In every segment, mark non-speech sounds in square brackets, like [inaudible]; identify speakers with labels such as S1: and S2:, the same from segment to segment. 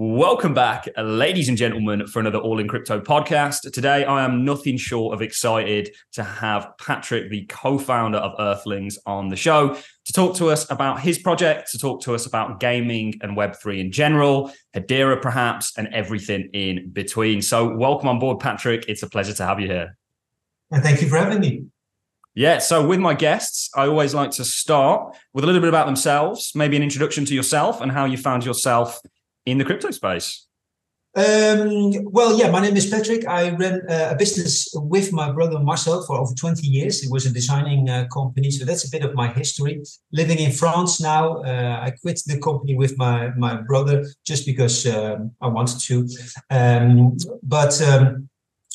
S1: Welcome back, ladies and gentlemen, for another All in Crypto podcast. Today, I am nothing short of excited to have Patrick, the co founder of Earthlings, on the show to talk to us about his project, to talk to us about gaming and Web3 in general, Hedera perhaps, and everything in between. So, welcome on board, Patrick. It's a pleasure to have you here.
S2: And thank you for having me.
S1: Yeah, so with my guests, I always like to start with a little bit about themselves, maybe an introduction to yourself and how you found yourself in the crypto space?
S2: Um, well, yeah, my name is Patrick. I ran uh, a business with my brother Marcel for over 20 years. It was a designing uh, company. So that's a bit of my history. Living in France now, uh, I quit the company with my, my brother just because um, I wanted to. Um, but um,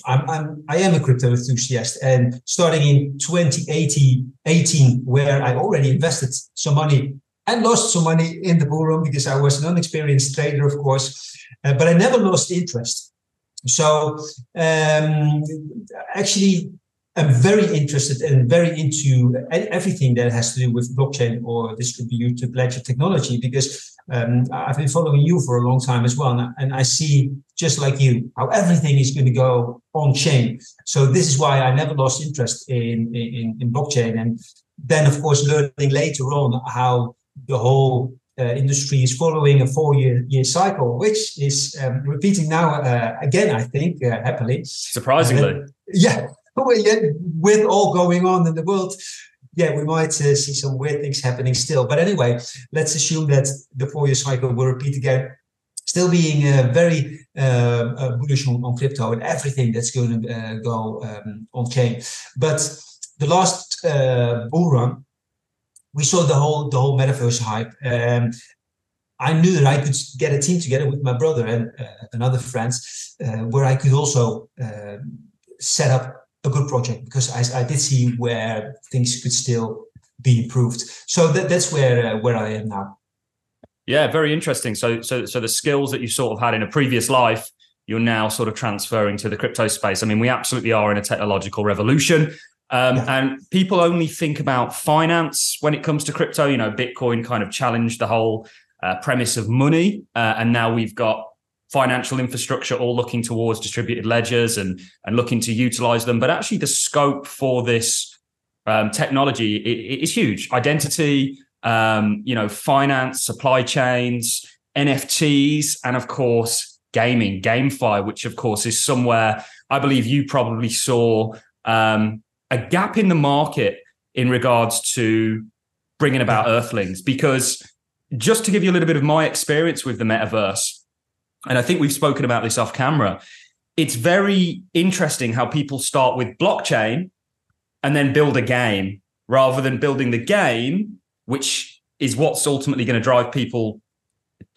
S2: I'm, I'm, I am a crypto enthusiast. And starting in 2018, where I already invested some money and lost some money in the bull run because I was an unexperienced trader, of course, uh, but I never lost interest. So um, actually, I'm very interested and very into everything that has to do with blockchain or distributed ledger technology because um, I've been following you for a long time as well, and I see just like you how everything is going to go on chain. So this is why I never lost interest in in, in blockchain, and then of course learning later on how the whole uh, industry is following a four-year year cycle, which is um, repeating now uh, again. I think uh, happily,
S1: surprisingly, [laughs]
S2: yeah. With all going on in the world, yeah, we might uh, see some weird things happening still. But anyway, let's assume that the four-year cycle will repeat again. Still being uh, very uh, bullish on, on, crypto and everything that's going to go um, on chain. But the last bull run we saw the whole the whole metaverse hype. Um, I knew that I could get a team together with my brother and uh, and other friends, uh, where I could also uh, set up a good project because I, I did see where things could still be improved. So that, that's where uh, where I am now.
S1: Yeah, very interesting. So so so the skills that you sort of had in a previous life, you're now sort of transferring to the crypto space. I mean, we absolutely are in a technological revolution. Um, yeah. And people only think about finance when it comes to crypto. You know, Bitcoin kind of challenged the whole uh, premise of money, uh, and now we've got financial infrastructure all looking towards distributed ledgers and and looking to utilize them. But actually, the scope for this um, technology is huge. Identity, um, you know, finance, supply chains, NFTs, and of course, gaming, GameFi, which of course is somewhere I believe you probably saw um, a gap in the market in regards to bringing about Earthlings. Because just to give you a little bit of my experience with the metaverse, and I think we've spoken about this off camera, it's very interesting how people start with blockchain and then build a game rather than building the game, which is what's ultimately going to drive people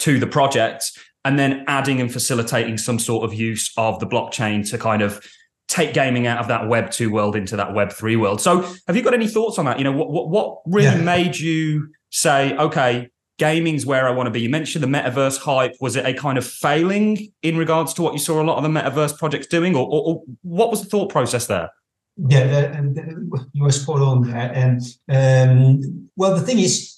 S1: to the project, and then adding and facilitating some sort of use of the blockchain to kind of take gaming out of that web 2 world into that web 3 world. So have you got any thoughts on that? You know what what, what really yeah. made you say okay gaming's where i want to be you mentioned the metaverse hype. Was it a kind of failing in regards to what you saw a lot of the metaverse projects doing or, or, or what was the thought process there?
S2: Yeah and you were spot on there. And um, well the thing is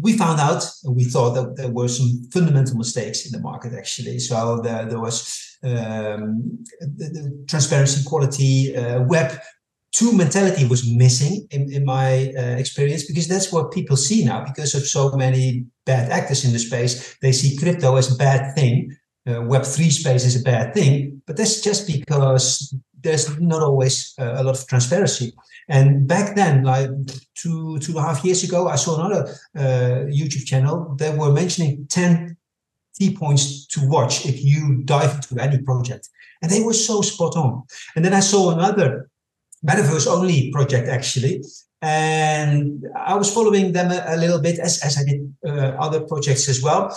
S2: we found out we thought that there were some fundamental mistakes in the market actually so there, there was um, the, the, transparency, quality, uh, web two mentality was missing in, in my uh, experience because that's what people see now because of so many bad actors in the space. They see crypto as a bad thing. Uh, web three space is a bad thing, but that's just because there's not always uh, a lot of transparency. And back then, like two two and a half years ago, I saw another uh, YouTube channel that were mentioning ten key points to watch if you dive into any project. And they were so spot on. And then I saw another metaverse only project actually. And I was following them a, a little bit as, as I did uh, other projects as well.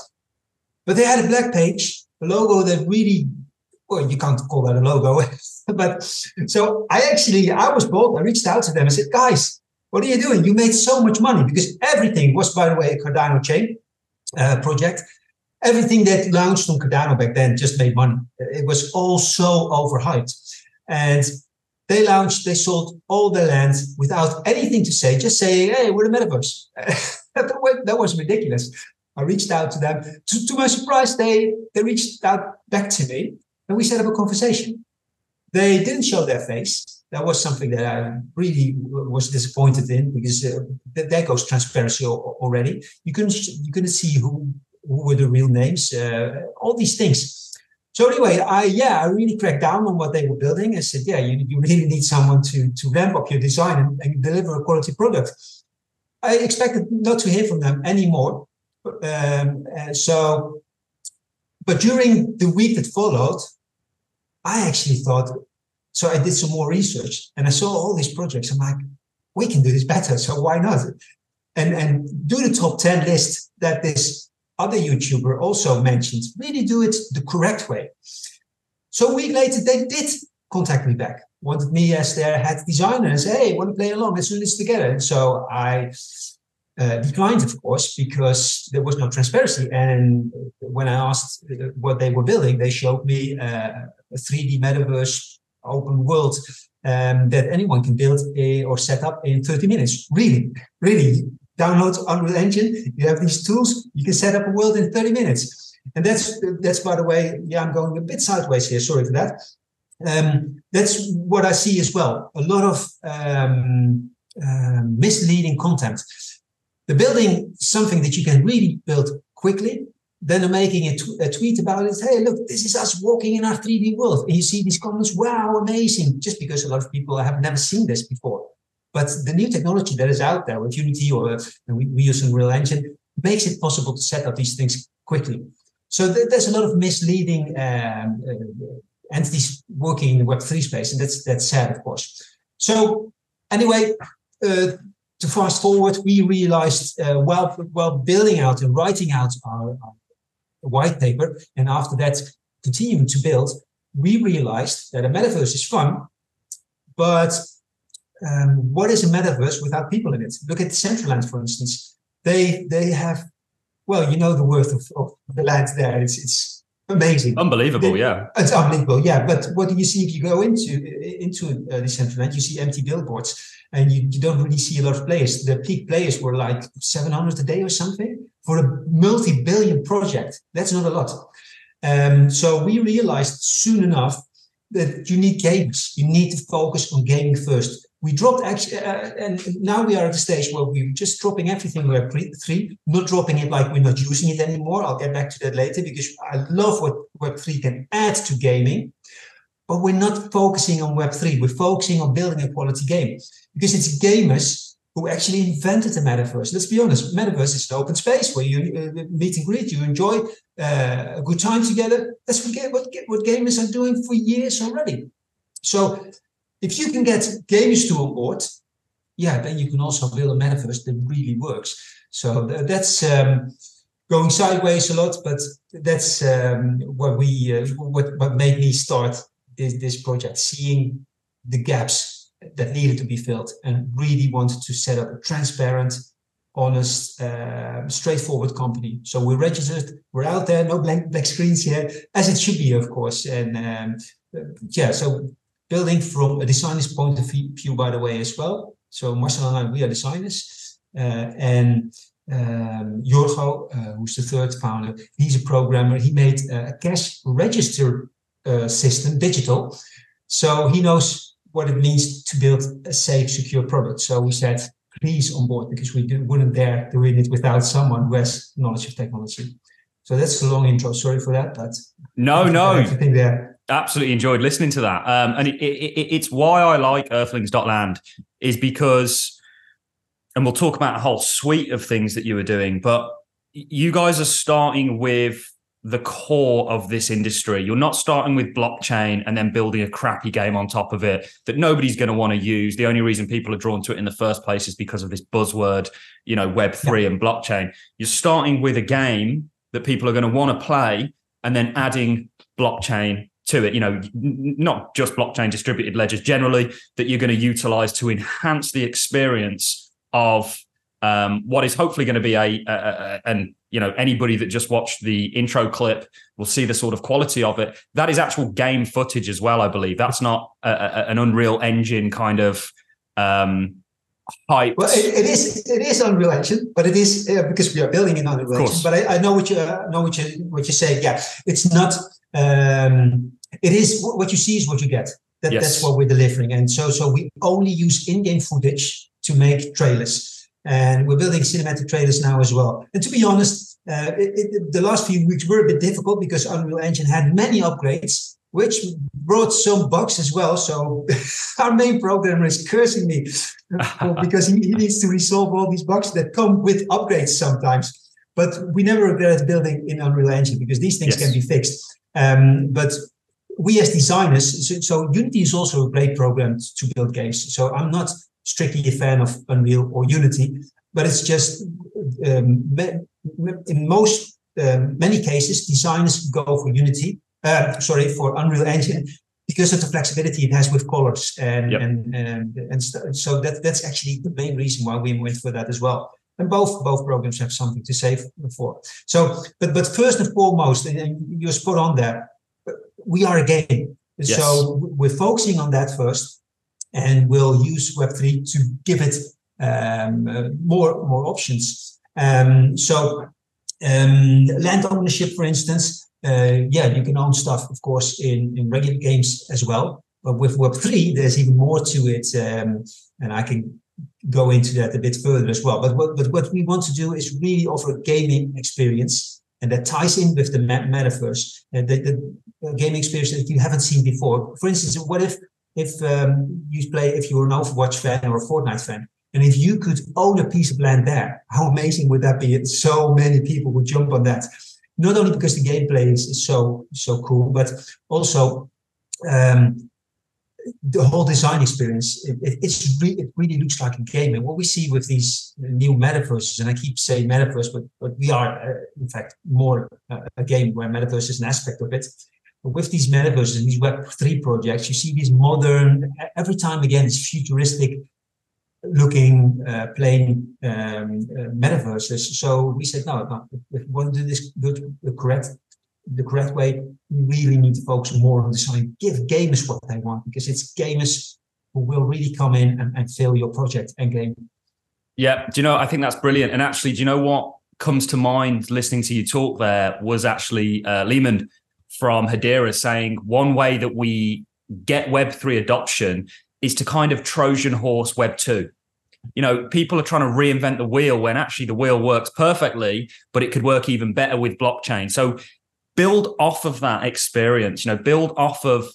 S2: But they had a black page, a logo that really, well, you can't call that a logo. [laughs] but so I actually, I was bold. I reached out to them and said, guys, what are you doing? You made so much money because everything was, by the way, a Cardano chain uh, project everything that launched on Cardano back then just made money. It was all so overhyped. And they launched, they sold all their land without anything to say, just saying, hey, we're the metaverse. [laughs] that was ridiculous. I reached out to them. To, to my surprise, they they reached out back to me, and we set up a conversation. They didn't show their face. That was something that I really was disappointed in because uh, there goes transparency already. You couldn't you couldn't see who who were the real names, uh, all these things. So anyway, I yeah, I really cracked down on what they were building. I said, yeah, you, you really need someone to to ramp up your design and, and deliver a quality product. I expected not to hear from them anymore. Um, uh, so, but during the week that followed, I actually thought. So I did some more research and I saw all these projects. I'm like, we can do this better. So why not? And and do the top ten list that this other YouTuber also mentioned, really do it the correct way. So a week later, they did contact me back, wanted me as their head designer and say, hey, want to play along? Let's do this together. And so I uh, declined, of course, because there was no transparency. And when I asked what they were building, they showed me uh, a 3D metaverse open world um, that anyone can build a, or set up in 30 minutes. Really, really download Unreal Engine. You have these tools. You can set up a world in 30 minutes. And that's that's by the way, yeah, I'm going a bit sideways here. Sorry for that. Um, that's what I see as well. A lot of um, uh, misleading content. The building something that you can really build quickly. Then making a, tweet about it. Hey, look, this is us walking in our 3D world. And you see these comments, wow, amazing. Just because a lot of people have never seen this before. But the new technology that is out there with Unity or we, we use Unreal Engine makes it possible to set up these things quickly. So th- there's a lot of misleading um, uh, entities working in the Web3 space, and that's that's sad, of course. So anyway, uh, to fast forward, we realized uh, while while building out and writing out our, our, white paper, and after that continuing to build, we realized that a metaverse is fun, but um, what is a metaverse without people in it? Look at Decentraland, for instance. They they have, well, you know the worth of, of the land there. It's it's amazing,
S1: unbelievable. They, yeah,
S2: it's unbelievable. Yeah, but what do you see if you go into into uh, Decentraland? You see empty billboards, and you, you don't really see a lot of players. The peak players were like 700 a day or something for a multi-billion project. That's not a lot. Um, so we realized soon enough that you need games. You need to focus on gaming first we dropped actually, uh, and now we are at the stage where we're just dropping everything Web three, not dropping it like we're not using it anymore. I'll get back to that later because I love what Web three can add to gaming, but we're not focusing on Web three. We're focusing on building a quality game because it's gamers who actually invented the metaverse. Let's be honest, metaverse is an open space where you uh, meet and greet, you enjoy uh, a good time together. That's what, what, what gamers are doing for years already. So if you can get gamers to on board, yeah, then you can also build a metaverse that really works. So that's um, going sideways a lot, but that's um, what we uh, what what made me start this this project, seeing the gaps that needed to be filled, and really wanted to set up a transparent, honest, uh, straightforward company. So we're registered, we're out there, no blank black screens here, as it should be, of course. And um, yeah, so building from a designer's point of view, by the way, as well. So Marcel and I, we are designers. Uh, and um, Jorgo, uh, who's the third founder, he's a programmer. He made a cash register uh, system, digital. So he knows what it means to build a safe, secure product. So we said, please on board because we wouldn't dare doing it without someone who has knowledge of technology. So that's a long intro. Sorry for that, but
S1: no, no,
S2: everything there
S1: absolutely enjoyed listening to that. Um, and it, it, it's why I like Earthlings.land is because, and we'll talk about a whole suite of things that you were doing, but you guys are starting with the core of this industry. You're not starting with blockchain and then building a crappy game on top of it that nobody's going to want to use. The only reason people are drawn to it in the first place is because of this buzzword, you know, Web3 yeah. and blockchain. You're starting with a game that people are going to want to play and then adding blockchain to it, you know, not just blockchain distributed ledgers generally that you're going to utilize to enhance the experience of um, what is hopefully going to be a, a, a, and you know anybody that just watched the intro clip will see the sort of quality of it. That is actual game footage as well, I believe. That's not an Unreal Engine kind of um, hyped.
S2: Well, it, it is it is Unreal Engine, but it is uh, because we are building in Unreal Engine. But I, I, know what you uh, know what you what you say. Yeah, it's not. Um, it is what you see is what you get. That, yes. That's what we're delivering, and so so we only use in-game footage to make trailers, and we're building cinematic trailers now as well. And to be honest, uh, it, it, the last few weeks were a bit difficult because Unreal Engine had many upgrades which brought some bugs as well. So [laughs] our main programmer is cursing me [laughs] because he, he, needs to resolve all these bugs that come with upgrades sometimes. But we never regret building in Unreal Engine because these things yes. can be fixed. Um, but we as designers, so, so, Unity is also a great program to build games. So I'm not strictly a fan of Unreal or Unity, but it's just um, in most um, many cases, designers go for Unity uh, sorry, for Unreal Engine because of the flexibility it has with colors and yep. and and, and so that that's actually the main reason why we went for that as well. And both both programs have something to say for. So, but but first and foremost, and you're spot on there. We are a game, yes. so we're focusing on that first, and we'll use Web three to give it um, uh, more more options. Um, so um, land ownership, for instance, uh, yeah, you can own stuff, of course, in, in regular games as well. But with Web3, there's even more to it. Um, and I can go into that a bit further as well. But what, but what we want to do is really offer a gaming experience. And that ties in with the metaverse, uh, the, the gaming experience that you haven't seen before. For instance, what if if um, you play, if you're an Overwatch fan or a Fortnite fan, and if you could own a piece of land there, how amazing would that be? So many people would jump on that not only because the gameplay is, is so so cool, but also um, the whole design experience. It, it, it's re- it really looks like a game. And what we see with these new metaverses, and I keep saying metaverse, but but we are uh, in fact more uh, a game where metaverse is an aspect of it. But with these metaverses and these Web three projects, you see these modern. Every time again, it's futuristic looking uh, plain um, uh, metaverses. So we said, no, no, if we want to do this good, correct, the correct way, we really need to focus more on design. Give gamers what they want because it's gamers who will really come in and, and fill your project and game.
S1: Yeah, do you know? I think that's brilliant. And actually, do you know what comes to mind listening to you talk? There was actually uh, Leemon from Hedera saying one way that we get Web three adoption is to kind of Trojan horse Web 2. You know, people are trying to reinvent the wheel when actually the wheel works perfectly, but it could work even better with blockchain. So build off of that experience, you know, build off of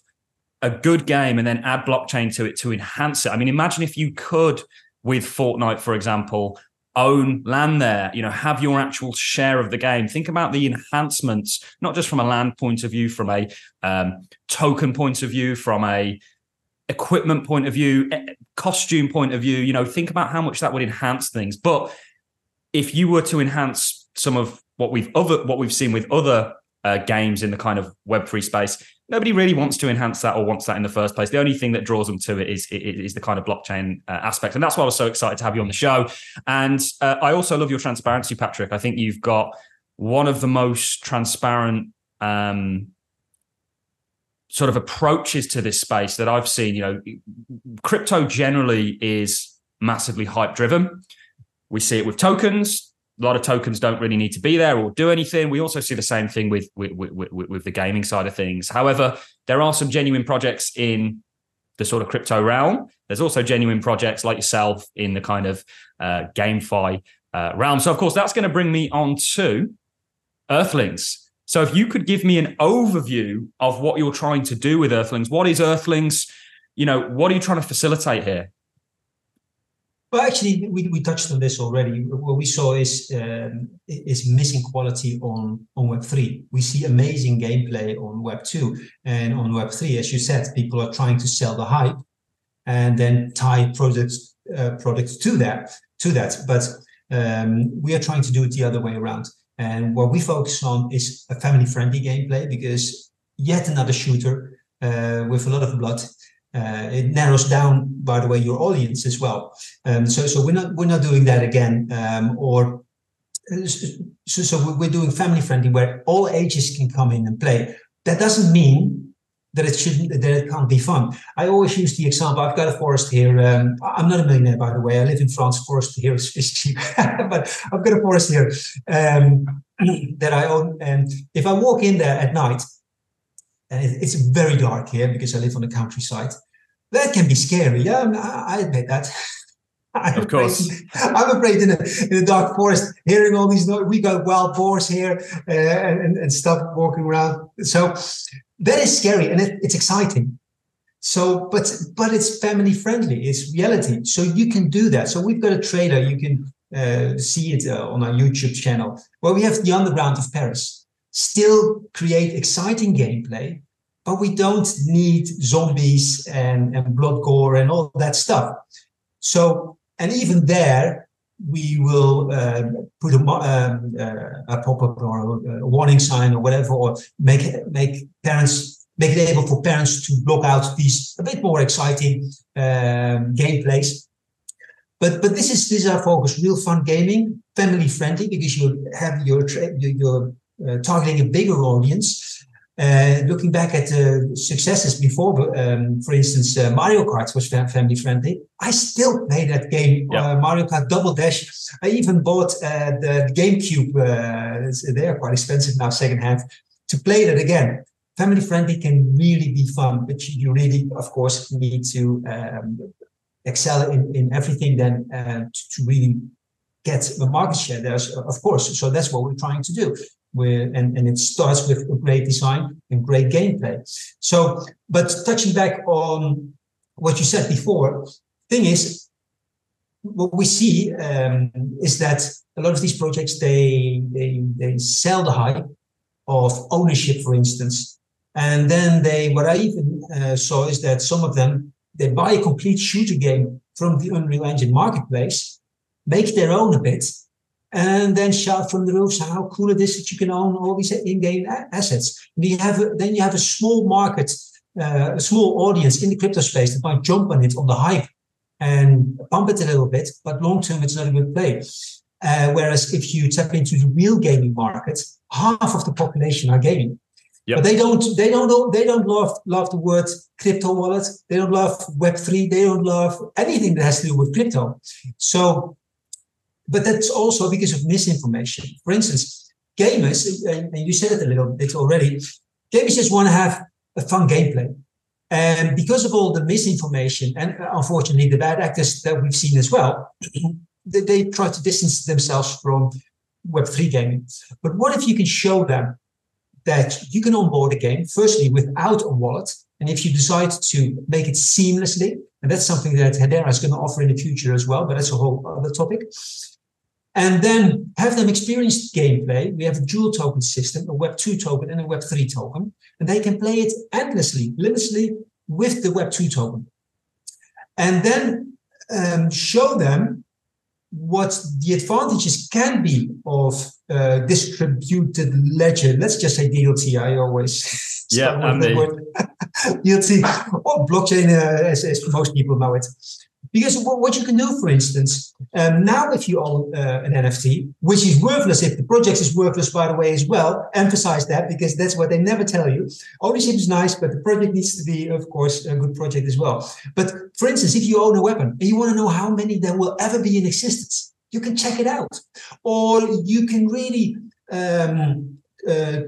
S1: a good game and then add blockchain to it to enhance it. I mean, imagine if you could, with Fortnite, for example, own land there, you know, have your actual share of the game. Think about the enhancements, not just from a land point of view, from a um, token point of view, from a equipment point of view, costume point of view, you know, think about how much that would enhance things. But if you were to enhance some of what we've other what we've seen with other uh, games in the kind of web three space, nobody really wants to enhance that or wants that in the first place. The only thing that draws them to it is is the kind of blockchain uh, aspect, and that's why I was so excited to have you on the show. And uh, I also love your transparency, Patrick. I think you've got one of the most transparent um, sort of approaches to this space that I've seen, you know, crypto generally is massively hype driven. We see it with tokens. A lot of tokens don't really need to be there or do anything. We also see the same thing with with, with, with the gaming side of things. However, there are some genuine projects in the sort of crypto realm. There's also genuine projects like yourself in the kind of uh, GameFi uh, realm. So, of course, that's going to bring me on to Earthlings. So if you could give me an overview of what you're trying to do with Earthlings, what is Earthlings? You know, what are you trying to facilitate here?
S2: Well, actually, we, we touched on this already. What we saw is um, is missing quality on on Web three. We see amazing gameplay on Web two and on Web three. As you said, people are trying to sell the hype and then tie products uh, products to that to that. But um, we are trying to do it the other way around. And what we focus on is a family friendly gameplay because yet another shooter uh, with a lot of blood. Uh, it narrows down, by the way, your audience as well. Um, so, so we're not we're not doing that again. Um, or so, so we're doing family friendly where all ages can come in and play. That doesn't mean that it shouldn't that it can't be fun. I always use the example. I've got a forest here. Um, I'm not a millionaire, by the way. I live in France. Forest here is, is cheap, [laughs] but I've got a forest here um, [clears throat] that I own. And if I walk in there at night, and it's very dark here because I live on the countryside, that can be scary. Yeah, I admit that. [laughs]
S1: I'm of course.
S2: Afraid, [laughs] I'm afraid in a, in a dark forest, hearing all these noise. We got wild boars here uh, and, and stuff walking around. So that is scary and it, it's exciting. So, but but it's family friendly. It's reality. So you can do that. So we've got a trailer. You can uh, see it uh, on our YouTube channel where we have the underground of Paris. Still create exciting gameplay, but we don't need zombies and, and blood gore and all that stuff. So and even there, we will uh, put a, um, uh, a pop-up or a warning sign or whatever, or make make parents make it able for parents to block out these a bit more exciting um, gameplays. But but this is this is our focus: real fun gaming, family friendly, because you have your you're uh, targeting a bigger audience. Uh, looking back at the successes before, um, for instance, uh, Mario Kart was family friendly. I still play that game, uh, Mario Kart Double Dash. I even bought uh, the GameCube. Uh, they are quite expensive now, second hand, to play that again. Family friendly can really be fun, but you really, of course, need to um, excel in, in everything then to, to really get the market share. There's, of course, so that's what we're trying to do and, and it starts with a great design and great gameplay. So, but touching back on what you said before, thing is, what we see um, is that a lot of these projects they they they sell the hype of ownership, for instance, and then they what I even uh, saw is that some of them they buy a complete shooter game from the Unreal Engine marketplace, make their own a bit, and then shout from the roofs how cool it is that you can own all these in-game assets. And you have a, then you have a small market, uh, a small audience in the crypto space that might jump on it on the hype and pump it a little bit, but long term it's not a good play. Uh, whereas if you tap into the real gaming market, half of the population are gaming. Yep. But they don't, they don't, they don't love love the word crypto wallet. They don't love Web three. They don't love anything that has to do with crypto. So but that's also because of misinformation. For instance, gamers, and you said it a little bit already, gamers just want to have a fun gameplay. And because of all the misinformation and unfortunately the bad actors that we've seen as well, [clears throat] they, they try to distance themselves from Web3 gaming. But what if you can show them that you can onboard a game, firstly, without a wallet, and if you decide to make it seamlessly, and that's something that Hedera is going to offer in the future as well, but that's a whole other topic and then have them experience gameplay. We have a dual token system, a Web2 token and a Web3 token, and they can play it endlessly, limitlessly with the Web2 token. And then um, show them what the advantages can be of uh, distributed ledger. Let's just say DLT. I always [laughs]
S1: yeah, and the word [laughs]
S2: DLT or blockchain, uh, as, as most people know it. Because what you can do, for instance, um, now if you own uh, an NFT, which is worthless if the project is worthless, by the way, as well, emphasize that because that's what they never tell you. Ownership is nice, but the project needs to be, of course, a good project as well. But for instance, if you own a weapon and you want to know how many there will ever be in existence, you can check it out. Or you can really um, uh,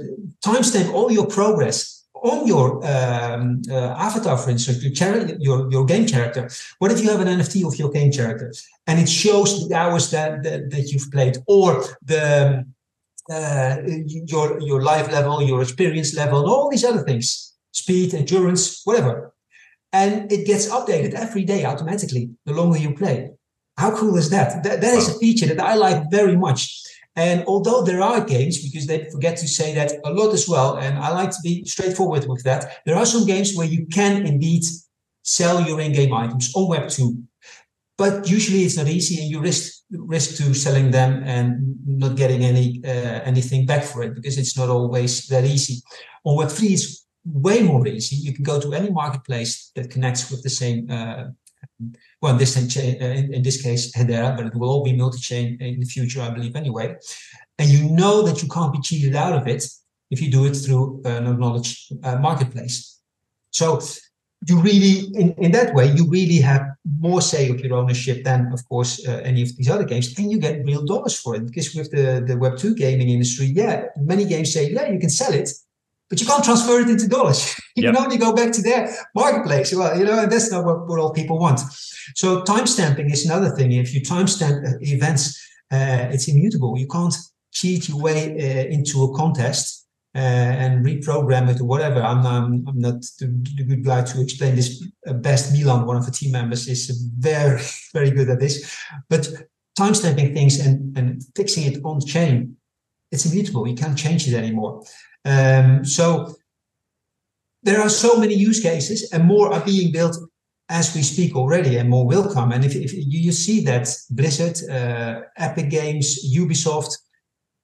S2: timestamp all your progress on your um, uh, avatar, for instance, your, char- your, your game character. What if you have an NFT of your game character and it shows the hours that, that, that you've played or the uh, your your life level, your experience level, and all these other things, speed, endurance, whatever. And it gets updated every day automatically the longer you play. How cool is that? That, that is a feature that I like very much. And although there are games, because they forget to say that a lot as well, and I like to be straightforward with that, there are some games where you can indeed sell your in-game items on Web2. But usually it's not easy, and you risk risk to selling them and not getting any uh, anything back for it because it's not always that easy. On Web3, it's way more easy. You can go to any marketplace that connects with the same uh, well, in this, uh, in, in this case, Hedera, but it will all be multi-chain in the future, I believe, anyway. And you know that you can't be cheated out of it if you do it through an acknowledged uh, marketplace. So you really, in, in that way, you really have more say of your ownership than, of course, uh, any of these other games, and you get real dollars for it. Because with the the Web two gaming industry, yeah, many games say, yeah, you can sell it, but you can't transfer it into dollars. [laughs] you yep. can only go back to their marketplace. Well, you know, and that's not what, what all people want. So timestamping is another thing. If you timestamp uh, events, uh, it's immutable. You can't cheat your way uh, into a contest uh, and reprogram it or whatever. I'm, I'm, I'm not the, the, good guy to explain this. Uh, best Milan, one of the team members, is very, [laughs] very good at this. But timestamping things and, and fixing it on chain, it's immutable. You can't change it anymore. Um, so there are so many use cases, and more are being built as we speak already, and more will come. And if, if you, you see that Blizzard, uh, Epic Games, Ubisoft,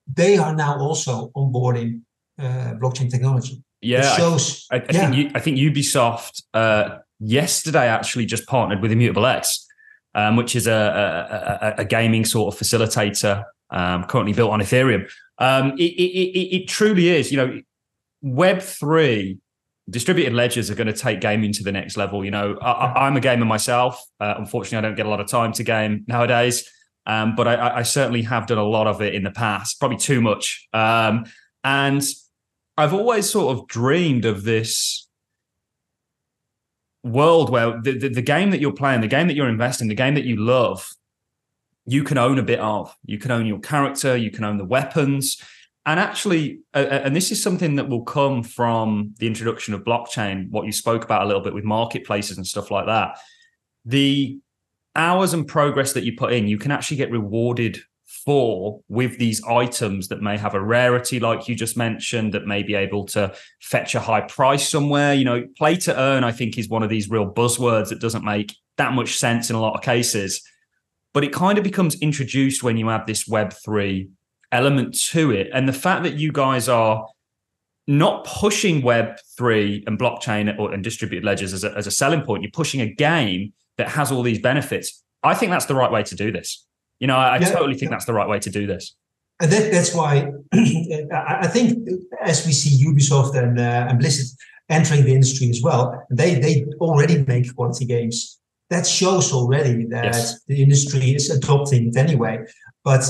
S2: they are now also onboarding uh, blockchain technology.
S1: Yeah, shows. I, I, I yeah. think I think Ubisoft uh, yesterday actually just partnered with Immutable X, um, which is a, a, a, gaming sort of facilitator um, currently built on Ethereum. Um, it, it, it, it, truly is. You know, Web three distributed ledgers are going to take gaming to the next level. You know, I, am a gamer myself. Uh, unfortunately, I don't get a lot of time to game nowadays. Um, but I, I, certainly have done a lot of it in the past, probably too much. Um, and I've always sort of dreamed of this world where the, the, the, game that you're playing, the game that you're investing, the game that you love, you can own a bit of. You can own your character, you can own the weapons. And actually, uh, and this is something that will come from the introduction of blockchain, what you spoke about a little bit with marketplaces and stuff like that. The hours and progress that you put in, you can actually get rewarded for with these items that may have a rarity, like you just mentioned, that may be able to fetch a high price somewhere. You know, play to earn, I think, is one of these real buzzwords that doesn't make that much sense in a lot of cases. But it kind of becomes introduced when you add this Web3 element to it. And the fact that you guys are not pushing Web3 and blockchain or, and distributed ledgers as a, as a selling point, you're pushing a game that has all these benefits. I think that's the right way to do this. You know, I, I totally think that's the right way to do this.
S2: And that, that's why [clears throat] I think as we see Ubisoft and, uh, and Blizzard entering the industry as well, they they already make quality games. That shows already that yes. the industry is adopting it anyway. But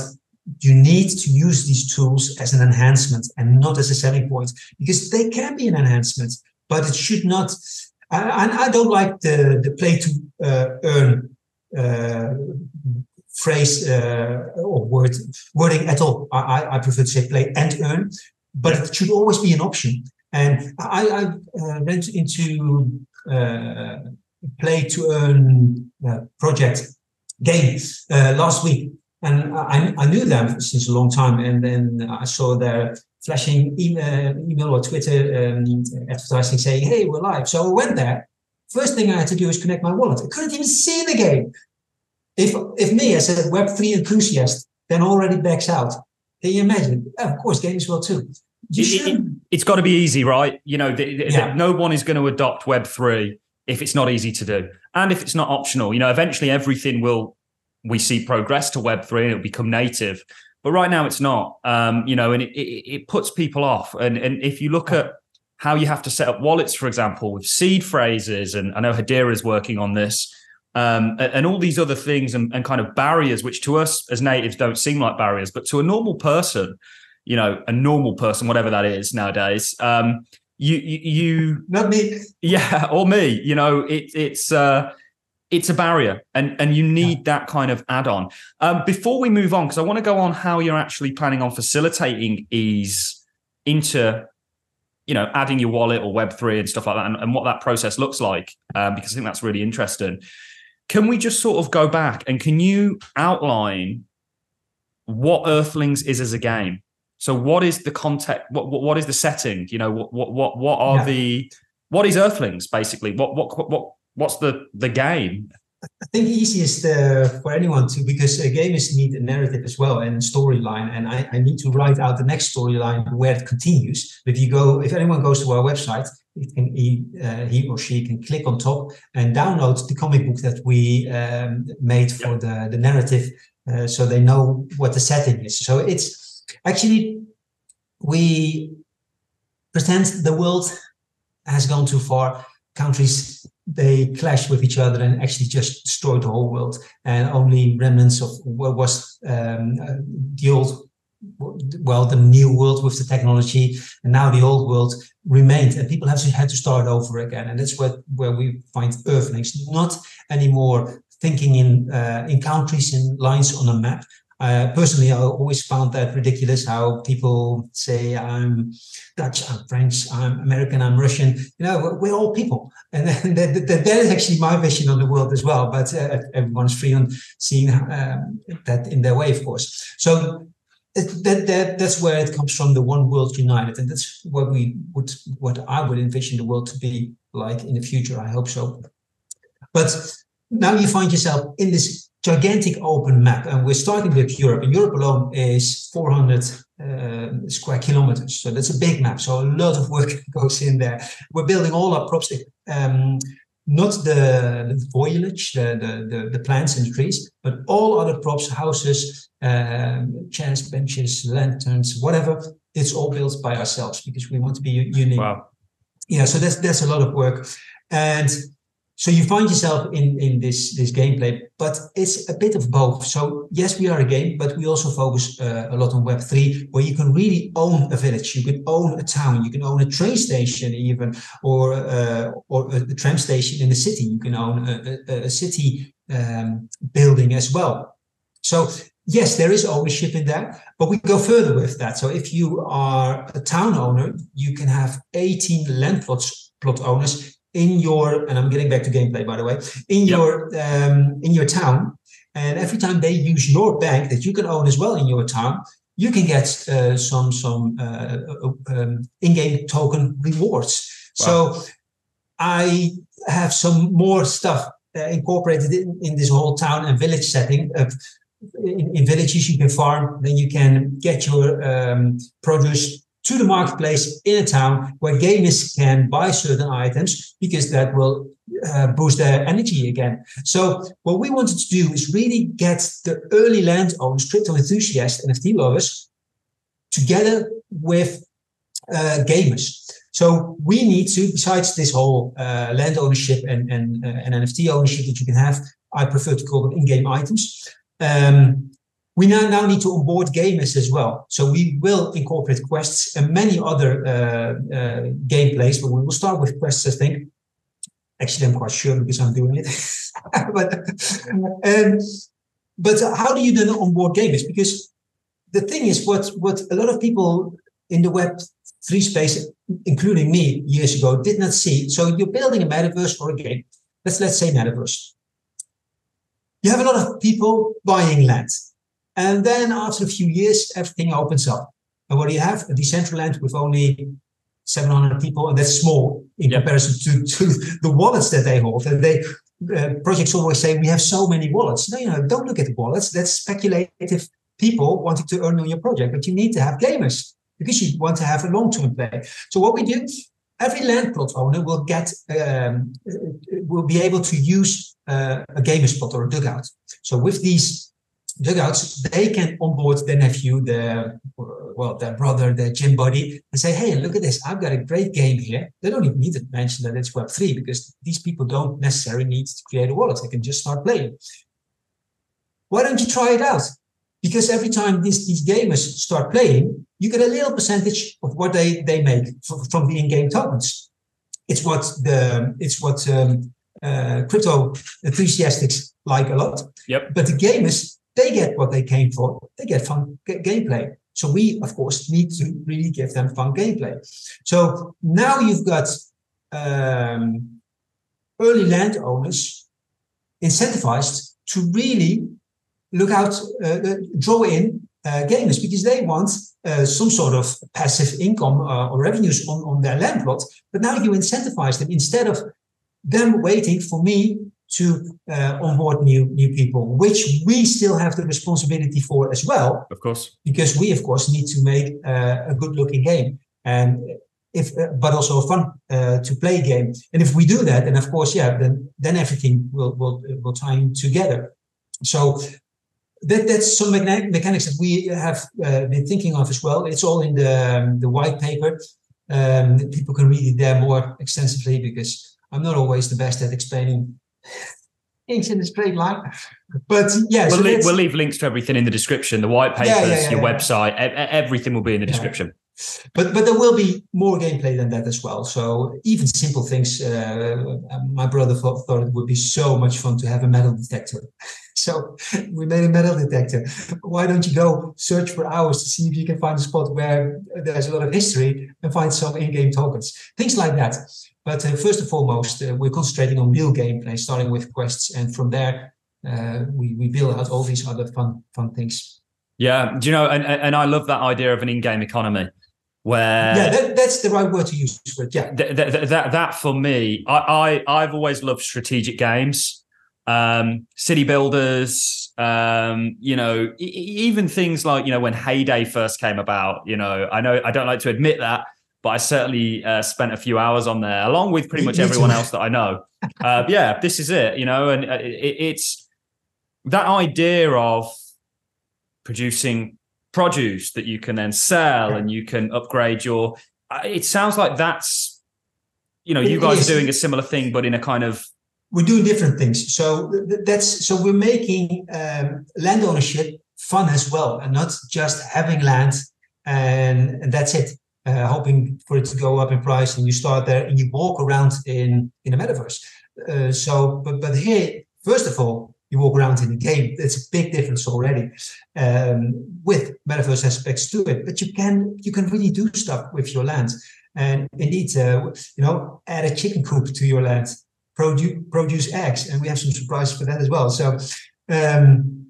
S2: you need to use these tools as an enhancement and not as a selling point because they can be an enhancement, but it should not. And I, I, don't like the the play to uh, earn uh, phrase uh, or word wording at all. I, I prefer to say play and earn, but it should always be an option. And I, I uh, went into uh, play to earn uh, project game uh, last week, and I, I knew them since a long time. And then I saw their flashing email, email or Twitter um, advertising saying, "Hey, we're live." So I went there. First thing I had to do was connect my wallet. I couldn't even see the game. If if me as a Web three enthusiast then already backs out, can you imagine? Of course, games will too.
S1: It, it, it's got to be easy, right? You know, the, yeah. the, no one is going to adopt Web three if it's not easy to do, and if it's not optional. You know, eventually everything will we see progress to Web three and it'll become native. But right now it's not. Um, you know, and it, it puts people off. And and if you look at how you have to set up wallets, for example, with seed phrases, and I know Hedera is working on this um, and all these other things and, and, kind of barriers, which to us as natives don't seem like barriers, but to a normal person, you know, a normal person, whatever that is nowadays, um, you, you, you,
S2: not me,
S1: yeah, or me, you know, it, it's, uh, it's a barrier and, and you need yeah. that kind of add on. Um, before we move on, because I want to go on how you're actually planning on facilitating ease into you know adding your wallet or web3 and stuff like that and, and what that process looks like um, because i think that's really interesting can we just sort of go back and can you outline what Earthlings is as a game? So what is the context? What, what, what is the setting? You know, what what what, what are yeah. the what is Earthlings basically? What what what what's the the game?
S2: I think easiest uh, for anyone to because a game is need a narrative as well and storyline, and I, I need to write out the next storyline where it continues. If you go, if anyone goes to our website, it can he, uh, he or she can click on top and download the comic book that we um, made for yep. the the narrative, uh, so they know what the setting is. So it's actually we pretend the world has gone too far countries they clash with each other and actually just destroy the whole world. And only remnants of what was um, the old, well, the new world with the technology, and now the old world remained. And people have to, had to start over again. And that's what where we find Earthlings, not anymore thinking in uh, in countries and lines on a map, uh, personally, I always found that ridiculous how people say I'm Dutch, I'm French, I'm American, I'm Russian. You know, we're all people. And [laughs] that, that, that is actually my vision on the world as well. But uh, everyone's free on seeing um, that in their way, of course. So that, that that's where it comes from the one world united and that's what we would what i would envision the world to be like in the future i hope so but now you find yourself in this gigantic open map. And we're starting with Europe. And Europe alone is 400 uh, square kilometers. So that's a big map. So a lot of work [laughs] goes in there. We're building all our props, um, not the, the foliage, the, the, the, plants and the trees, but all other props, houses, um, chairs, benches, lanterns, whatever. It's all built by ourselves because we want to be unique. Wow. Yeah, so that's that's a lot of work. And so you find yourself in in this this gameplay but it's a bit of both. So yes we are a game but we also focus uh, a lot on web 3 where you can really own a village. You can own a town. You can own a train station even or uh, or a, a, tram station in the city. You can own a, a, a city um, building as well. So yes there is ownership in that but we go further with that. So if you are a town owner you can have 18 land plots plot owners in your and i'm getting back to gameplay by the way in yep. your um, in your town and every time they use your bank that you can own as well in your town you can get uh, some some uh, uh um, in-game token rewards wow. so i have some more stuff uh, incorporated in, in this whole town and village setting of in, in, villages you can farm then you can get your um, produce to the marketplace in a town where gamers can buy certain items because that will uh, boost their energy again. So what we wanted to do is really get the early landowners, crypto enthusiasts, NFT lovers together with uh, gamers. So we need to, besides this whole uh, land ownership and, and, uh, and NFT ownership that you can have, I prefer to call them in-game items. Um, we now, now need to onboard gamers as well. So we will incorporate quests and many other uh, uh, gameplays, but we will start with quests, I think. Actually, I'm quite sure because I'm doing it. [laughs] but, um, but how do you then onboard gamers? Because the thing is, what, what a lot of people in the Web 3 space, including me years ago, did not see. So you're building a metaverse or a game. Let's, let's say metaverse. You have a lot of people buying land and then after a few years, everything opens up. And what do you have? A Decentraland with only 700 people, and that's small in yep. comparison to, to the wallets that they hold. And they uh, projects always say we have so many wallets. No, you know, don't look at the wallets. That's speculative people wanting to earn on your project, but you need to have gamers because you want to have a long-term play. So what we do, every land plot owner will get um, will be able to use uh, a gamer spot or a dugout. So with these dugouts, they can onboard their nephew, their well, their brother, their gym buddy, and say, "Hey, look at this! I've got a great game here." They don't even need to mention that it's Web three because these people don't necessarily need to create a wallet; they can just start playing. Why don't you try it out? Because every time these, these gamers start playing, you get a little percentage of what they they make from the in-game tokens. It's what the it's what um, uh, crypto enthusiasts like a lot.
S1: Yep.
S2: But the gamers they get what they came for. They get fun g- gameplay. So we, of course, need to really give them fun gameplay. So now you've got um, early landowners incentivized to really look out, uh, uh, draw in uh, gamers because they want uh, some sort of passive income uh, or revenues on, on their land plot. But now you incentivize them instead of them waiting for me to uh, onboard new new people, which we still have the responsibility for as well.
S1: Of course,
S2: because we of course need to make uh, a good looking game and if uh, but also a fun uh, to play game. And if we do that, then of course, yeah, then then everything will will will tie together. So. That, that's some mechanics that we have uh, been thinking of as well. It's all in the um, the white paper. Um, people can read it there more extensively because I'm not always the best at explaining things in a straight line. But yeah,
S1: we'll, so leave, we'll leave links to everything in the description, the white papers, yeah, yeah, your website, everything will be in the description.
S2: But but there will be more gameplay than that as well. So even simple things. Uh, my brother thought, thought it would be so much fun to have a metal detector. So we made a metal detector. Why don't you go search for hours to see if you can find a spot where there's a lot of history and find some in-game tokens, things like that. But uh, first and foremost, uh, we're concentrating on real gameplay, starting with quests, and from there uh, we we build out all these other fun fun things.
S1: Yeah, do you know? And and I love that idea of an in-game economy where
S2: yeah that, that's the right word to use for it yeah
S1: th- th- th- that that for me I, I i've always loved strategic games um city builders um you know e- even things like you know when Hay Day first came about you know i know i don't like to admit that but i certainly uh, spent a few hours on there along with pretty much everyone else that i know. Uh, yeah this is it you know and uh, it, it's that idea of producing produce that you can then sell and you can upgrade your uh, it sounds like that's you know you guys are doing a similar thing but in a kind of
S2: we're doing different things. So that's so we're making um, land ownership fun as well and not just having land and, and that's it. Uh, hoping for it to go up in price and you start there and you walk around in in the metaverse. Uh, so but but here first of all you walk around in the game. It's a big difference already um, with metaverse aspects to it. But you can you can really do stuff with your land, and indeed, uh, you know, add a chicken coop to your land, produce produce eggs, and we have some surprises for that as well. So. Um,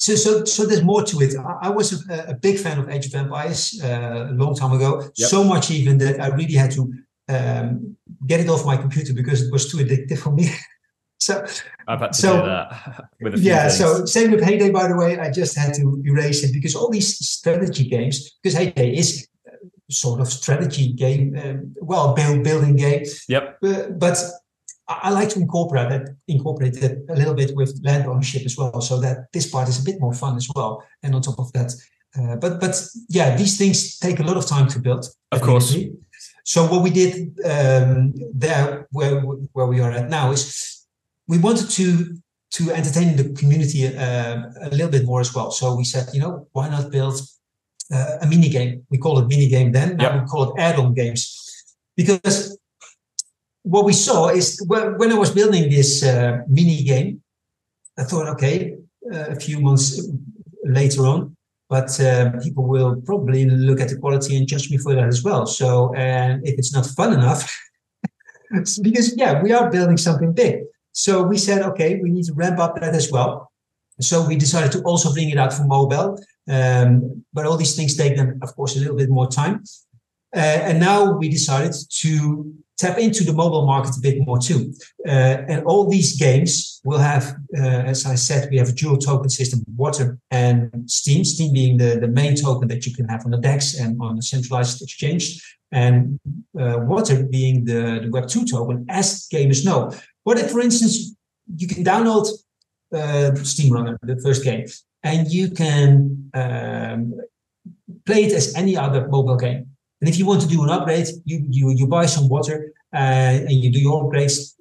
S2: so, so, so there's more to it. I, I was a, a, big fan of Age of Empires uh, a long time ago. Yep. So much even that I really had to um, get it off my computer because it was too addictive for me. [laughs]
S1: So I've had to so, do that [laughs] with a
S2: yeah. Things. So same with Hay Day, by the way. I just had to erase it because all these strategy games, because Hay Day is sort of strategy game, um, well, build building game.
S1: Yep.
S2: Uh, but I like to incorporate that, incorporate it a little bit with land ownership as well, so that this part is a bit more fun as well. And on top of that, uh, but but yeah, these things take a lot of time to build.
S1: Of course.
S2: So what we did um, there, where where we are at now, is we wanted to to entertain the community uh, a little bit more as well. So we said, you know, why not build uh, a mini game? We call it mini game then. Now yep. we call it add-on games because what we saw is when I was building this uh, mini game, I thought, okay, uh, a few months later on, but uh, people will probably look at the quality and judge me for that as well. So, and if it's not fun enough, [laughs] because yeah, we are building something big. So we said, okay, we need to ramp up that as well. So we decided to also bring it out for mobile. Um, but all these things take them, of course, a little bit more time. Uh, and now we decided to tap into the mobile market a bit more too. Uh, and all these games will have, uh, as I said, we have a dual token system, Water and Steam, Steam being the, the main token that you can have on the DEX and on the centralized exchange, and uh, Water being the, the Web2 token, as gamers know. What if, for instance, you can download uh, SteamRunner, the first game, and you can um, play it as any other mobile game. And if you want to do an upgrade, you you, you buy some water uh, and you do your upgrades.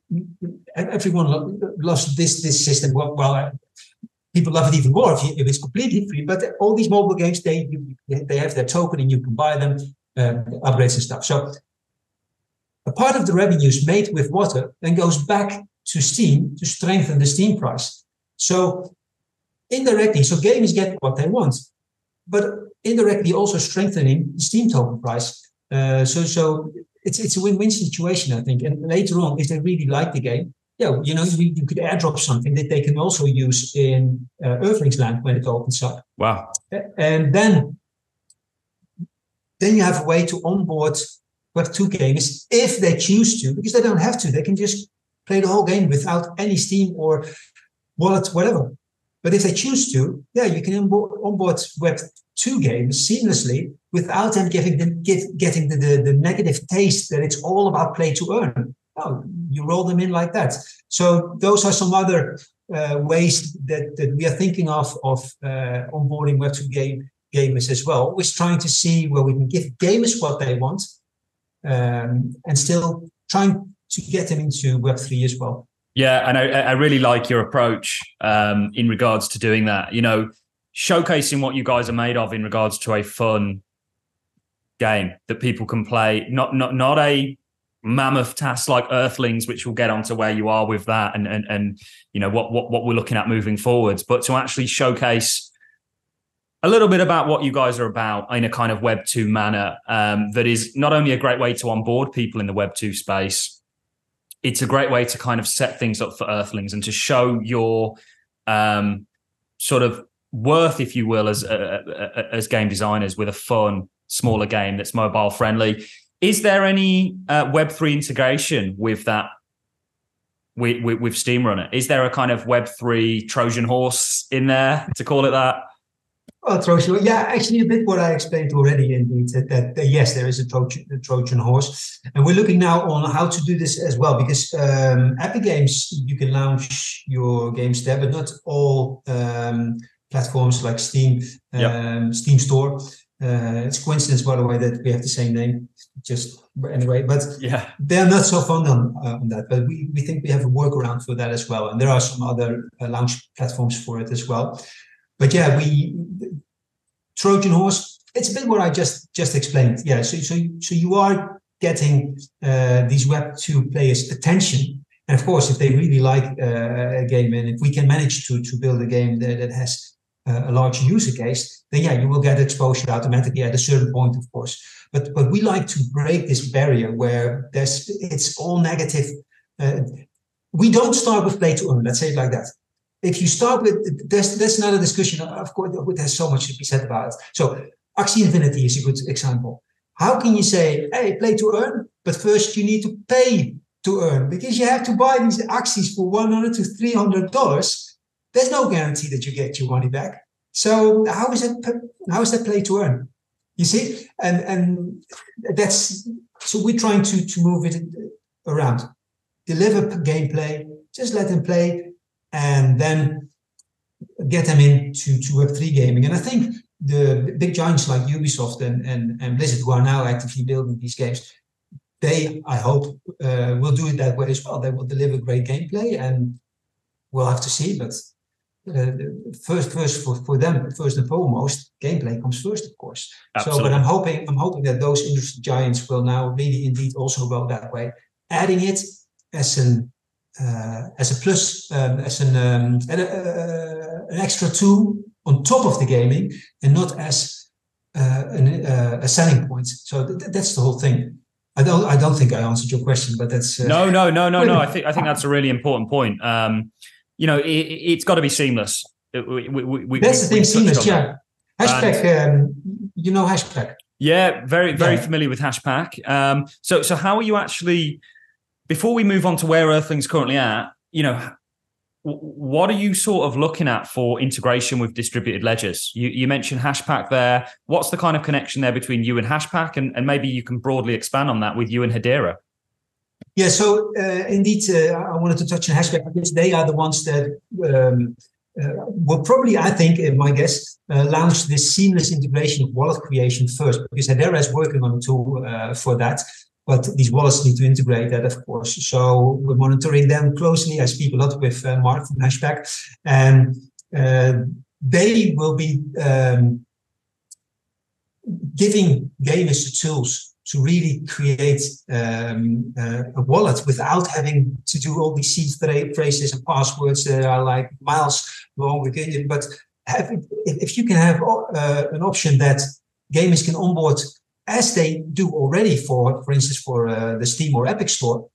S2: Everyone loves this this system. Well, well uh, people love it even more if, you, if, it's completely free. But all these mobile games, they they have their token and you can buy them, uh, upgrades and stuff. So a part of the revenues made with water then goes back to Steam to strengthen the Steam price. So indirectly, so gamers get what they want, but indirectly also strengthening the Steam token price. Uh, so so it's it's a win-win situation, I think. And later on, if they really like the game, yeah, you know, you, you could airdrop something that they can also use in uh, Earthlings land when it opens up.
S1: Wow!
S2: And then then you have a way to onboard Web2 games if they choose to, because they don't have to. They can just play the whole game without any Steam or wallet, whatever. But if they choose to, yeah, you can onboard, onboard Web2 games seamlessly without them giving them get, getting the, the, the, negative taste that it's all about play to earn. Oh, you roll them in like that. So those are some other uh, ways that, that we are thinking of of uh, onboarding Web2 game gamers as well. We're trying to see where we can give gamers what they want um, and still trying to get them into Web three as well.
S1: Yeah, and I, I really like your approach um, in regards to doing that. You know, showcasing what you guys are made of in regards to a fun game that people can play. Not not not a mammoth task like Earthlings, which we'll get onto where you are with that and and and you know what what what we're looking at moving forwards, but to actually showcase a little bit about what you guys are about in a kind of Web two manner um, that is not only a great way to onboard people in the Web two space it's a great way to kind of set things up for Earthlings and to show your um, sort of worth, if you will, as uh, uh, as game designers with a fun, smaller game that's mobile friendly. Is there any uh, Web three integration with that? With, with, with Steam Runner, is there a kind of Web three Trojan horse in there to call it that?
S2: Well, Trojan, yeah, actually, a bit what I explained already. Indeed, that, that, that yes, there is a Trojan, a Trojan, horse, and we're looking now on how to do this as well. Because um, Epic Games, you can launch your games there, but not all um, platforms like Steam, yep. um, Steam Store. Uh, it's coincidence, by the way, that we have the same name. Just anyway, but
S1: yeah,
S2: they're not so fond on, uh, on that. But we, we think we have a workaround for that as well, and there are some other uh, launch platforms for it as well but yeah, we Trojan horse. It's a bit what I just just explained. Yeah, so so so you are getting uh, these Web two players' attention, and of course, if they really like uh, a game, and if we can manage to to build a game that, that has uh, a large user case, then yeah, you will get exposure automatically at a certain point, of course. But but we like to break this barrier where there's it's all negative. Uh, we don't start with play to earn. Let's say it like that if you start with there's there's another discussion. Of course, there's so much to be said about it. So Axie Infinity is a good example. How can you say, hey, play to earn, but first you need to pay to earn because you have to buy these Axies for 100 to 300 dollars. There's no guarantee that you get your money back. So how is that? How is that play to earn? You see, and and that's so we're trying to to move it around, deliver gameplay, just let them play, and then get them into to Web3 gaming. And I think the big giants like Ubisoft and, and, and Blizzard, who are now actively building these games, they, I hope, uh, will do it that way as well. They will deliver great gameplay, and we'll have to see. But uh, first, first for, for them, first and foremost, gameplay comes first, of course. Absolutely. So, but I'm hoping, I'm hoping that those industry giants will now really, indeed, also go that way, adding it as an as a plus, um, as an, um, an, uh, an, extra tool on top of the gaming, and not as uh, an, uh, a selling point. So th- that's the whole thing. I don't. I don't think I answered your question, but that's
S1: uh, no, no, no, no, no. I think I think that's a really important point. Um, you know, it, has got to be seamless. We, we,
S2: we, that's the thing, seamless. Yeah. Hashpack. Um, you know Hashpack.
S1: Yeah, very very yeah. familiar with Hashpack. Um, so so how are you actually? Before we move on to where Earthling's currently at, you know, what are you sort of looking at for integration with distributed ledgers? You, you, mentioned Hashpack there. What's the kind of connection there between you and Hashpack? And, and maybe you can broadly expand on that with you and Hedera.
S2: Yeah, so uh, indeed, uh, I wanted to touch on Hashpack because they are the ones that um, uh, will probably, I think, in my guess, uh, launch this seamless integration of wallet creation first because Hedera is working on a tool uh, for that. But these wallets need to integrate that, of course. So we're monitoring them closely. I speak a lot with uh, Mark from Hashpack, and uh, they will be um, giving gamers the tools to really create um, uh, a wallet without having to do all these seed phrases and passwords that are like miles long. But have, if you can have uh, an option that gamers can onboard as they do already for, for instance, for uh, the Steam or Epic Store.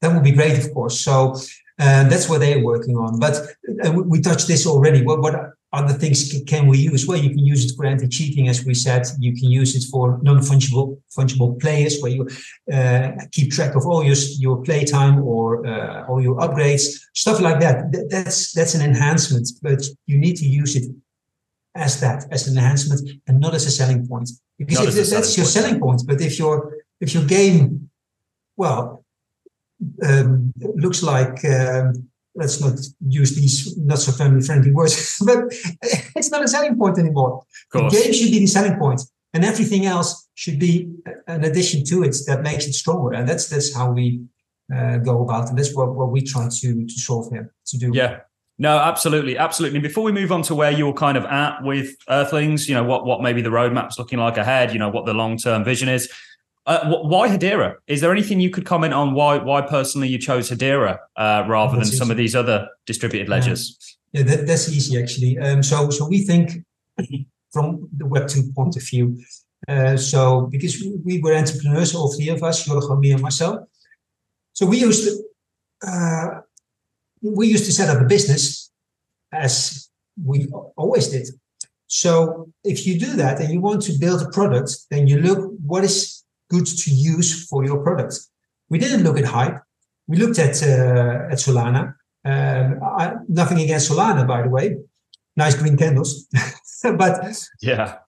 S2: That would be great, of course. So uh, that's what they're working on. But uh, we, touched this already. What, what other things can we use? Well, you can use it for anti-cheating, as we said. You can use it for non-fungible fungible players, where you uh, keep track of all your your playtime or uh, all your upgrades, stuff like that. That's that's an enhancement, but you need to use it as that, as an enhancement, and not as a selling point. Because if that's your point. selling point, but if your if your game, well, um, looks like um, let's not use these not so family friendly words, [laughs] but it's not a selling point anymore. The game should be the selling point, and everything else should be an addition to it that makes it stronger. And that's that's how we uh, go about. And that's what, what we try to, to solve here, to do.
S1: Yeah. No, absolutely, absolutely. Before we move on to where you're kind of at with Earthlings, you know what what maybe the roadmap's looking like ahead, you know what the long term vision is. Uh, why Hedera? Is there anything you could comment on why why personally you chose Hedera uh, rather that's than easy. some of these other distributed ledgers?
S2: Yeah, yeah that, that's easy actually. Um, so so we think from the Web two point of view. Uh, so because we were entrepreneurs, all three of us, Jorgo, me, and myself. So we used to uh, we used to set up a business as we always did. So if you do that and you want to build a product, then you look what is good to use for your product. We didn't look at hype. We looked at uh, at Solana. Um, I, nothing against Solana, by the way. Nice green candles, [laughs] but
S1: yeah.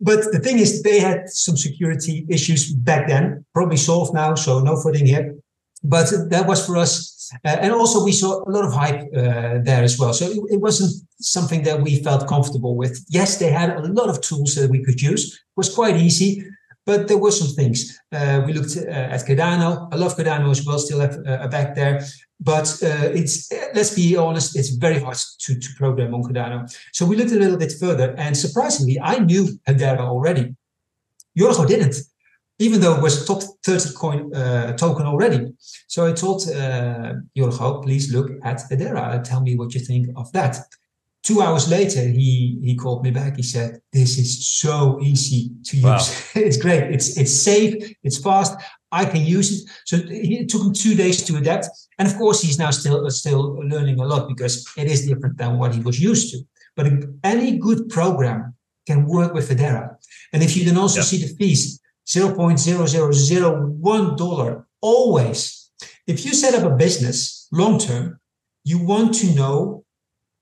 S2: But the thing is, they had some security issues back then, probably solved now, so no footing here. But that was for us uh, and also, we saw a lot of hype uh, there as well. So it, it, wasn't something that we felt comfortable with. Yes, they had a lot of tools that we could use. It was quite easy, but there were some things. Uh, we looked uh, at Cardano. I love Cardano as well. Still have uh, a back there, but uh, it's let's be honest, it's very hard to, to program on Cardano. So we looked a little bit further, and surprisingly, I knew Hedera already. Jorgo didn't even though it was top 30 coin uh, token already. So I told uh, Jorgo, please look at Hedera and tell me what you think of that. Two hours later, he he called me back. He said, "This is so easy to use. Wow. [laughs] it's great. It's it's safe. It's fast. I can use it." So it took him two days to adapt, and of course, he's now still still learning a lot because it is different than what he was used to. But any good program can work with Hedera, and if you then also see the fees, $0.0001 always. If you set up a business long term, you want to know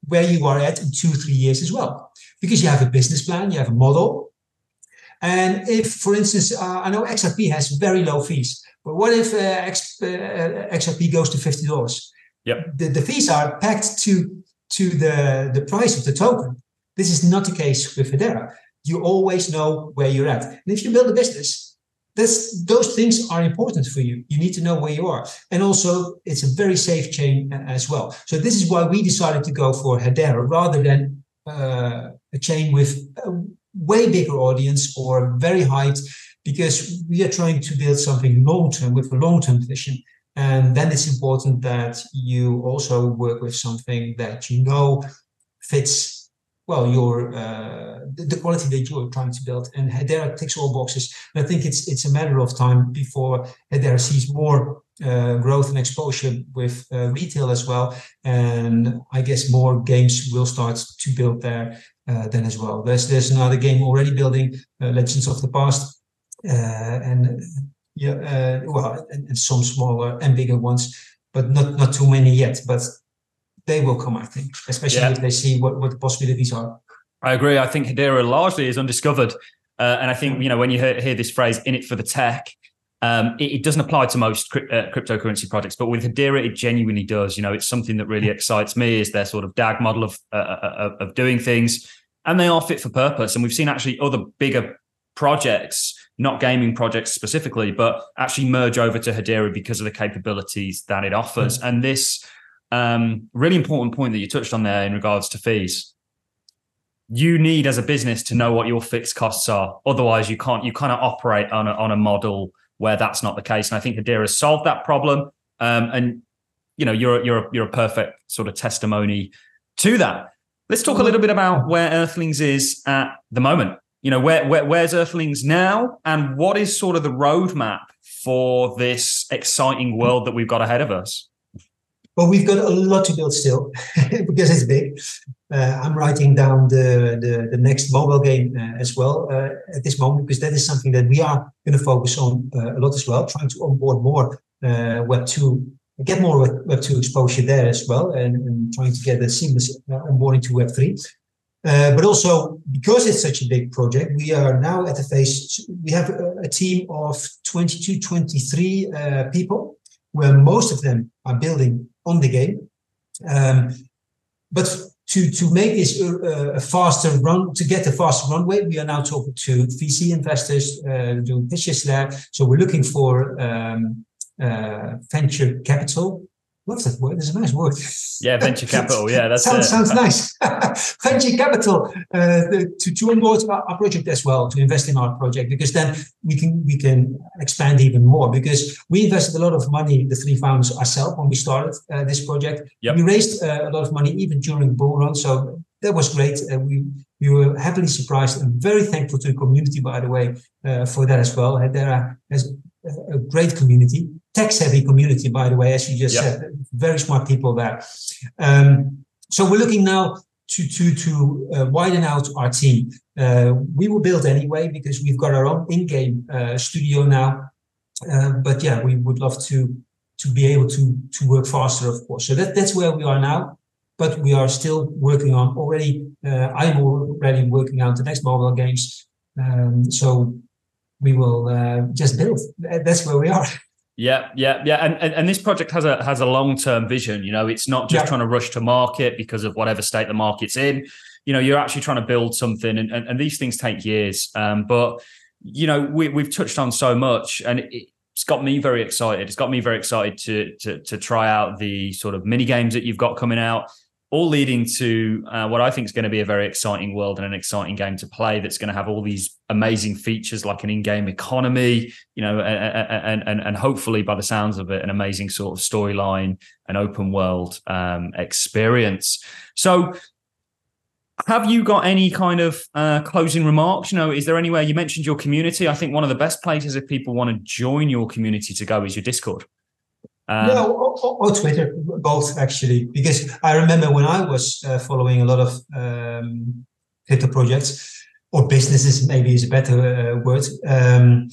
S2: where you are at in two, three years as well, because you have a business plan, you have a model. And if, for instance, uh, I know XRP has very low fees, but what if uh, X, uh, XRP goes to $50?
S1: Yep.
S2: The, the fees are packed to, to the, the price of the token. This is not the case with Hedera you always know where you're at. And if you build a business, that's, those things are important for you. You need to know where you are. And also, it's a very safe chain as well. So, this is why we decided to go for Hedera rather than uh, a chain with a way bigger audience or very hyped, because we are trying to build something long term with a long term vision. And then it's important that you also work with something that you know fits well your uh, the quality that you're trying to build. And Hedera ticks all boxes. And I think it's it's a matter of time before Hedera sees more uh, growth and exposure with uh, retail as well. And I guess more games will start to build there uh, then as well. There's there's another game already building uh, Legends of the Past. Uh, and yeah well and, and some smaller and bigger ones but not not too many yet. But they will come, I think, especially yeah. if they see what, what the possibilities are.
S1: I agree. I think Hedera largely is undiscovered. Uh, and I think, you know, when you hear, hear, this phrase, in it for the tech, um, it, it, doesn't apply to most cri- uh, cryptocurrency projects, but with Hedera, it genuinely does. You know, it's something that really excites me is their sort of DAG model of, uh, uh, of doing things. And they are fit for purpose. And we've seen actually other bigger projects, not gaming projects specifically, but actually merge over to Hedera because of the capabilities that it offers. Mm-hmm. And this um, really important point that you touched on there in regards to fees. You need as a business to know what your fixed costs are. Otherwise, you can't. You kind of operate on a, on a model where that's not the case. And I think Hedera solved that problem. Um, and you know, you're you're you're a perfect sort of testimony to that. Let's talk a little bit about where Earthlings is at the moment. You know, where, where where's Earthlings now, and what is sort of the roadmap for this exciting world that we've got ahead of us?
S2: But we've got a lot to build still [laughs] because it's big. Uh, I'm writing down the, the, the next mobile game uh, as well uh, at this moment because that is something that we are going to focus on uh, a lot as well, trying to onboard more uh, Web 2, get more Web 2 exposure there as well, and, and trying to get a seamless uh, onboarding to Web 3. but also because it's such a big project, we are now at the phase, we have a, a team of 22, 23 people where most of them are building on the game. Um, but to, to make this a, a, faster run, to get a faster runway, we are now talking to VC investors, uh, doing pitches there. So we're looking for um, uh, venture capital. What's that word? It's a nice word.
S1: Yeah, venture capital. Yeah, that
S2: sounds, sounds nice. [laughs] venture capital uh, to, to onboard our, our, project as well, to invest in our project, because then we can we can expand even more. Because we invested a lot of money, the three founders ourselves, when we started uh, this project. Yep. We raised uh, a lot of money even during bull run, so that was great. Uh, we we were happily surprised and very thankful to the community, by the way, uh, for that as well. There are a great community, tech-heavy community, by the way, as you just yep. said, very smart people there. Um, so we're looking now to to to uh, widen out our team. Uh, we will build anyway because we've got our own in-game uh, studio now. Uh, but yeah, we would love to to be able to to work faster, of course. So that that's where we are now. But we are still working on already. Uh, I'm already working on the next mobile games. Um, so we will uh, just build. That's where we are.
S1: Yeah, yeah, yeah, and, and and this project has a has a long term vision. You know, it's not just yeah. trying to rush to market because of whatever state the market's in. You know, you're actually trying to build something, and and, and these things take years. Um, but you know, we we've touched on so much, and it, it's got me very excited. It's got me very excited to to to try out the sort of mini games that you've got coming out all leading to uh, what I think is going to be a very exciting world and an exciting game to play. That's going to have all these amazing features like an in-game economy, you know, and and and hopefully, by the sounds of it, an amazing sort of storyline, an open world um, experience. So. Have you got any kind of uh, closing remarks? You know, is there anywhere you mentioned your community? I think one of the best places if people want to join your community to go is your Discord.
S2: Um, no, or, or, Twitter, both actually, because I remember when I was uh, following a lot of um, crypto projects or businesses, maybe is a better uh, word. Um,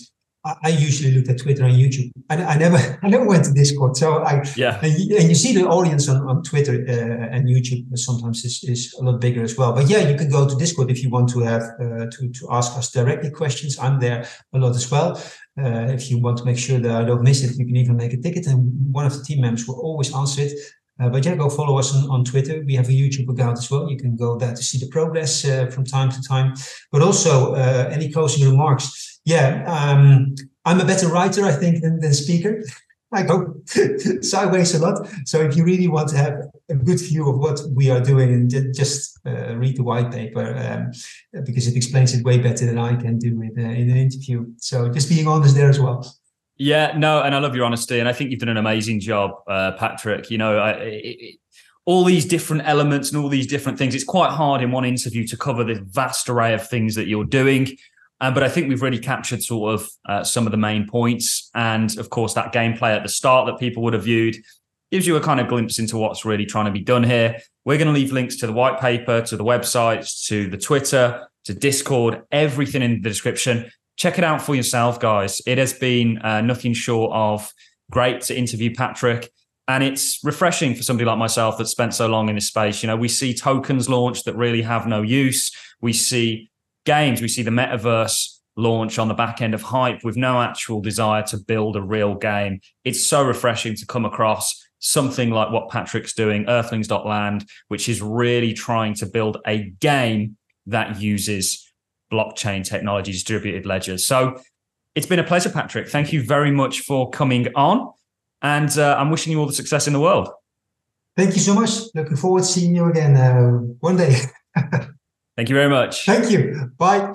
S2: I, usually looked at Twitter and YouTube. I, I, never, [laughs] I never went to Discord. So I, yeah, and you, and you see the audience on, on Twitter uh, and YouTube sometimes is, is a lot bigger as well. But yeah, you can go to Discord if you want to have uh, to to ask us directly questions. I'm there a lot as well. Uh, if you want to make sure that I don't miss it, you can even make a ticket, and one of the team members will always answer it. Uh, but yeah, go follow us on, on Twitter. We have a YouTube account as well. You can go there to see the progress uh, from time to time. But also, uh, any closing remarks? Yeah, um, I'm a better writer, I think, than, than speaker. [laughs] I go sideways a lot. So if you really want to have a good view of what we are doing, and just uh, read the white paper um, because it explains it way better than I can do it, uh, in an interview. So just being honest there as well.
S1: Yeah, no, and I love your honesty, and I think you've done an amazing job, uh, Patrick. You know, I, it, all these different elements and all these different things. It's quite hard in one interview to cover this vast array of things that you're doing. Um, but I think we've really captured sort of uh, some of the main points, and of course that gameplay at the start that people would have viewed gives you a kind of glimpse into what's really trying to be done here. We're going to leave links to the white paper, to the websites, to the Twitter, to Discord, everything in the description check it out for yourself, guys. It has been uh, nothing short of great to interview Patrick. And it's refreshing for somebody like myself that spent so long in this space. You know, we see tokens launched that really have no use. We see games, we see the metaverse launch on the back end of hype with no actual desire to build a real game. It's so refreshing to come across something like what Patrick's doing, Earthlings.land, which is really trying to build a game that uses blockchain technology, distributed ledgers. So it's been a pleasure, Patrick. Thank you very much for coming on. And uh, I'm wishing you all the success in the world.
S2: Thank you so much. Looking forward to seeing you again uh, one day. [laughs]
S1: Thank you very much.
S2: Thank you. Bye.